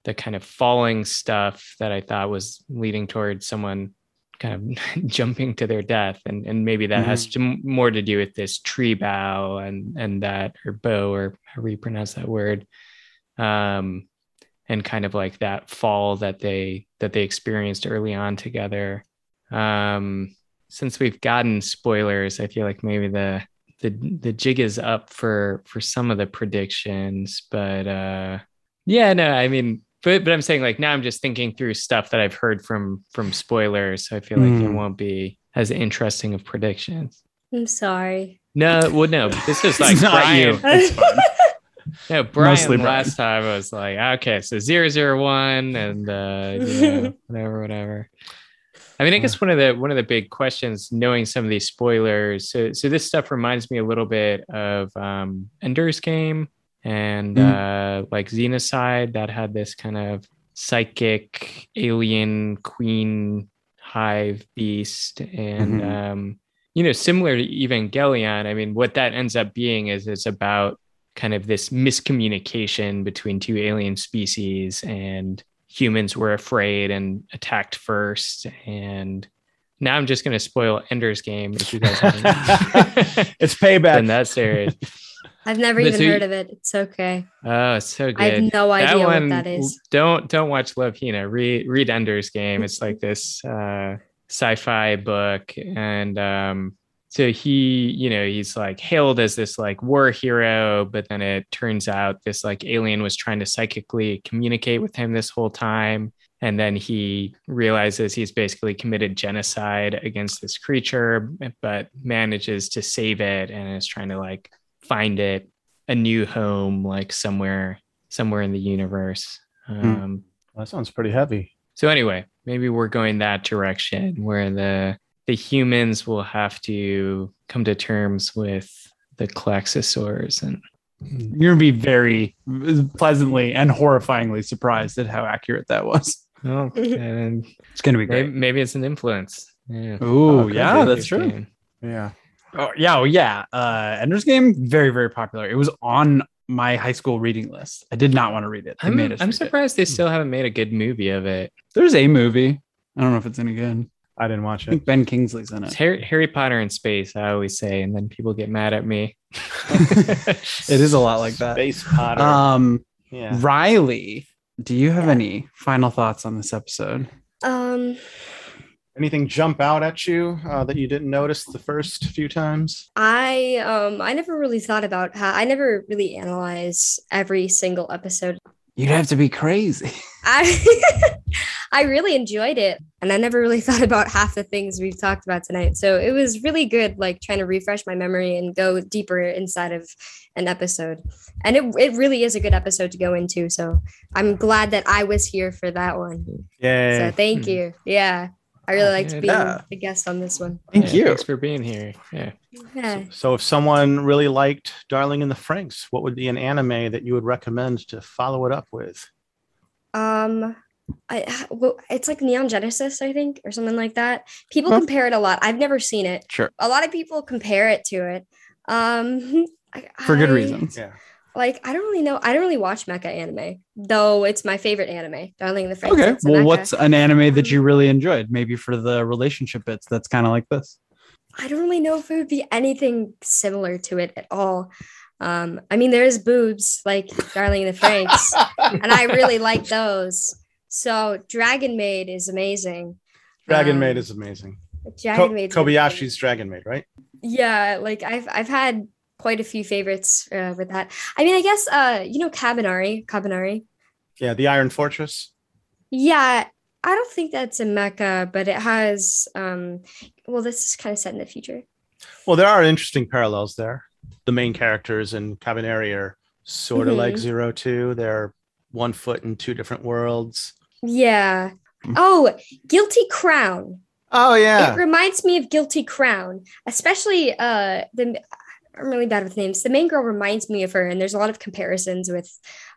the kind of falling stuff that i thought was leading towards someone kind of jumping to their death. And and maybe that has to, more to do with this tree bow and and that or bow or however you pronounce that word. Um and kind of like that fall that they that they experienced early on together. Um since we've gotten spoilers i feel like maybe the the the jig is up for for some of the predictions but uh yeah no i mean but but i'm saying like now i'm just thinking through stuff that i've heard from from spoilers so i feel like it Mm. won't be as interesting of predictions I'm sorry. no well no this is like It's not Brian, you. It's fine. no, Brian Mostly Brian. last time I was like, okay, so zero zero one and uh, you know, whatever, whatever. I mean, I guess one of the one of the big questions, knowing some of these spoilers, so so this stuff reminds me a little bit of um, Ender's Game and uh, like Xenocide that had this kind of psychic alien queen hive beast and Mhm. um, you know similar to evangelion i mean what that ends up being is it's about kind of this miscommunication between two alien species and humans were afraid and attacked first and now I'm just gonna spoil Ender's Game if you guys haven't it's payback. in that series. I've never But even so heard of it. It's okay. Oh, it's so good. I have no That idea what that is. Don't don't watch Love Hina. Read read Ender's Game. It's like this uh, sci-fi book, and um, so he, you know, he's like hailed as this like war hero, but then it turns out this like alien was trying to psychically communicate with him this whole time. And then he realizes he's basically committed genocide against this creature, but manages to save it and is trying to like find it a new home, like somewhere, somewhere in the universe. Um, Well, that sounds pretty heavy. so anyway, maybe we're going that direction where the the humans will have to come to terms with the Klaxosaurs and You're gonna be very pleasantly and horrifyingly surprised at how accurate that was. oh, and It's gonna be maybe, great. maybe it's an influence. Yeah. Ooh, could yeah, that's true. Yeah. Yeah. Oh yeah, oh, yeah. Uh, Ender's Game, very very popular. It was on my high school reading list. I did not want to read it. They I'm, made I'm read it. surprised they still haven't made a good movie of it. There's a movie. I don't know if it's any good. I didn't watch I think it. Ben Kingsley's in It's it. Harry, Harry Potter in space, I always say, and then people get mad at me. It is a lot like that. Space Potter. Um, yeah. Riley, do you have any final thoughts on this episode? Um, Anything jump out at you uh, that you didn't notice the first few times? I um I never really thought about how I never really analyze every single episode. You'd have to be crazy. I I really enjoyed it and I never really thought about half the things we've talked about tonight. So it was really good like trying to refresh my memory and go deeper inside of an episode. And it it really is a good episode to go into. So I'm glad that I was here for that one. Yeah. So thank Hmm. you. Yeah. I really liked Yeah. being Yeah. the guest on this one. Thank Yeah, you. Thanks for being here. Yeah. Yeah. So, if someone really liked Darling in the Franxx, what would be an anime that you would recommend to follow it up with? Um, I well, it's like Neon Genesis, I think, or something like that. People Huh. compare it a lot. I've never seen it. Sure. A lot of people compare it to it. Um, I- For good I- reasons. Yeah. Like I don't really know. I don't really watch mecha anime, though. It's my favorite anime, Darling in the Franxx. Okay. Well, what's an anime that you really enjoyed? Maybe for the relationship bits, that's kind of like this. I don't really know if it would be anything similar to it at all. Um, I mean, there's boobs like Darling in the Franxx, and I really like those. So Dragon Maid is amazing. Dragon Um, Maid is amazing. Dragon Maid's Kobayashi's Dragon Maid, right? yeah like i've i've had quite a few favorites uh, with that i mean i guess uh you know Kabaneri Kabaneri Yeah, the Iron Fortress. yeah i don't think that's a mecha but it has um well this is kind of set in the future Well, there are interesting parallels there. The main characters in Kabaneri are sort of like Mhm. Zero Two. They're one foot in two different worlds. Yeah. Oh guilty crown. Oh yeah, it reminds me of guilty crown especially uh the i'm really bad with names. The main girl reminds me of her and there's a lot of comparisons with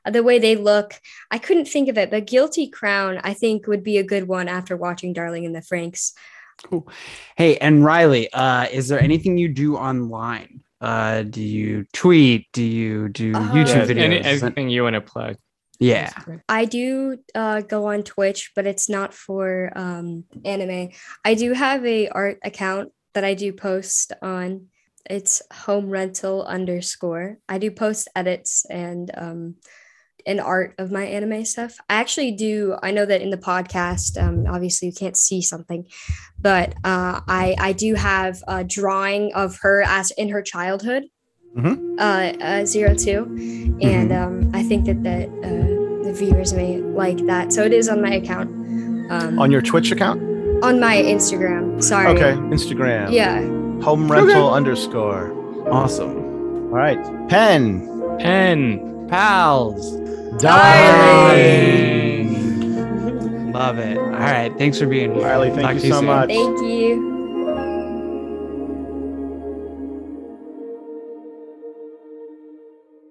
uh, the way they look. I couldn't think of it but guilty crown i think would be a good one after watching darling in the Franxx. Hey, and Riley, uh, is there anything you do online? Uh, do you tweet? Do you do Uh, YouTube Yeah, videos? any- anything you want to plug. Yeah. I do uh, go on Twitch, but it's not for um, anime. I do have a art account that I do post on. It's home rental underscore. I do post edits and um, and art of my anime stuff. I actually do. I know that in the podcast, um, obviously you can't see something, but uh, I I do have a drawing of her as in her childhood. Mhm. Uh, uh, zero two, and um, I think that that uh, the viewers may like that. So it is on my account. Um, on your Twitch account. on my Instagram. Sorry. Okay, Instagram. Yeah. Home rental underscore. Awesome. All right, pen. Pen. Pals. Darling. Love it. All right. Thanks for being here. Riley, thank Talk you so soon. much. Thank you.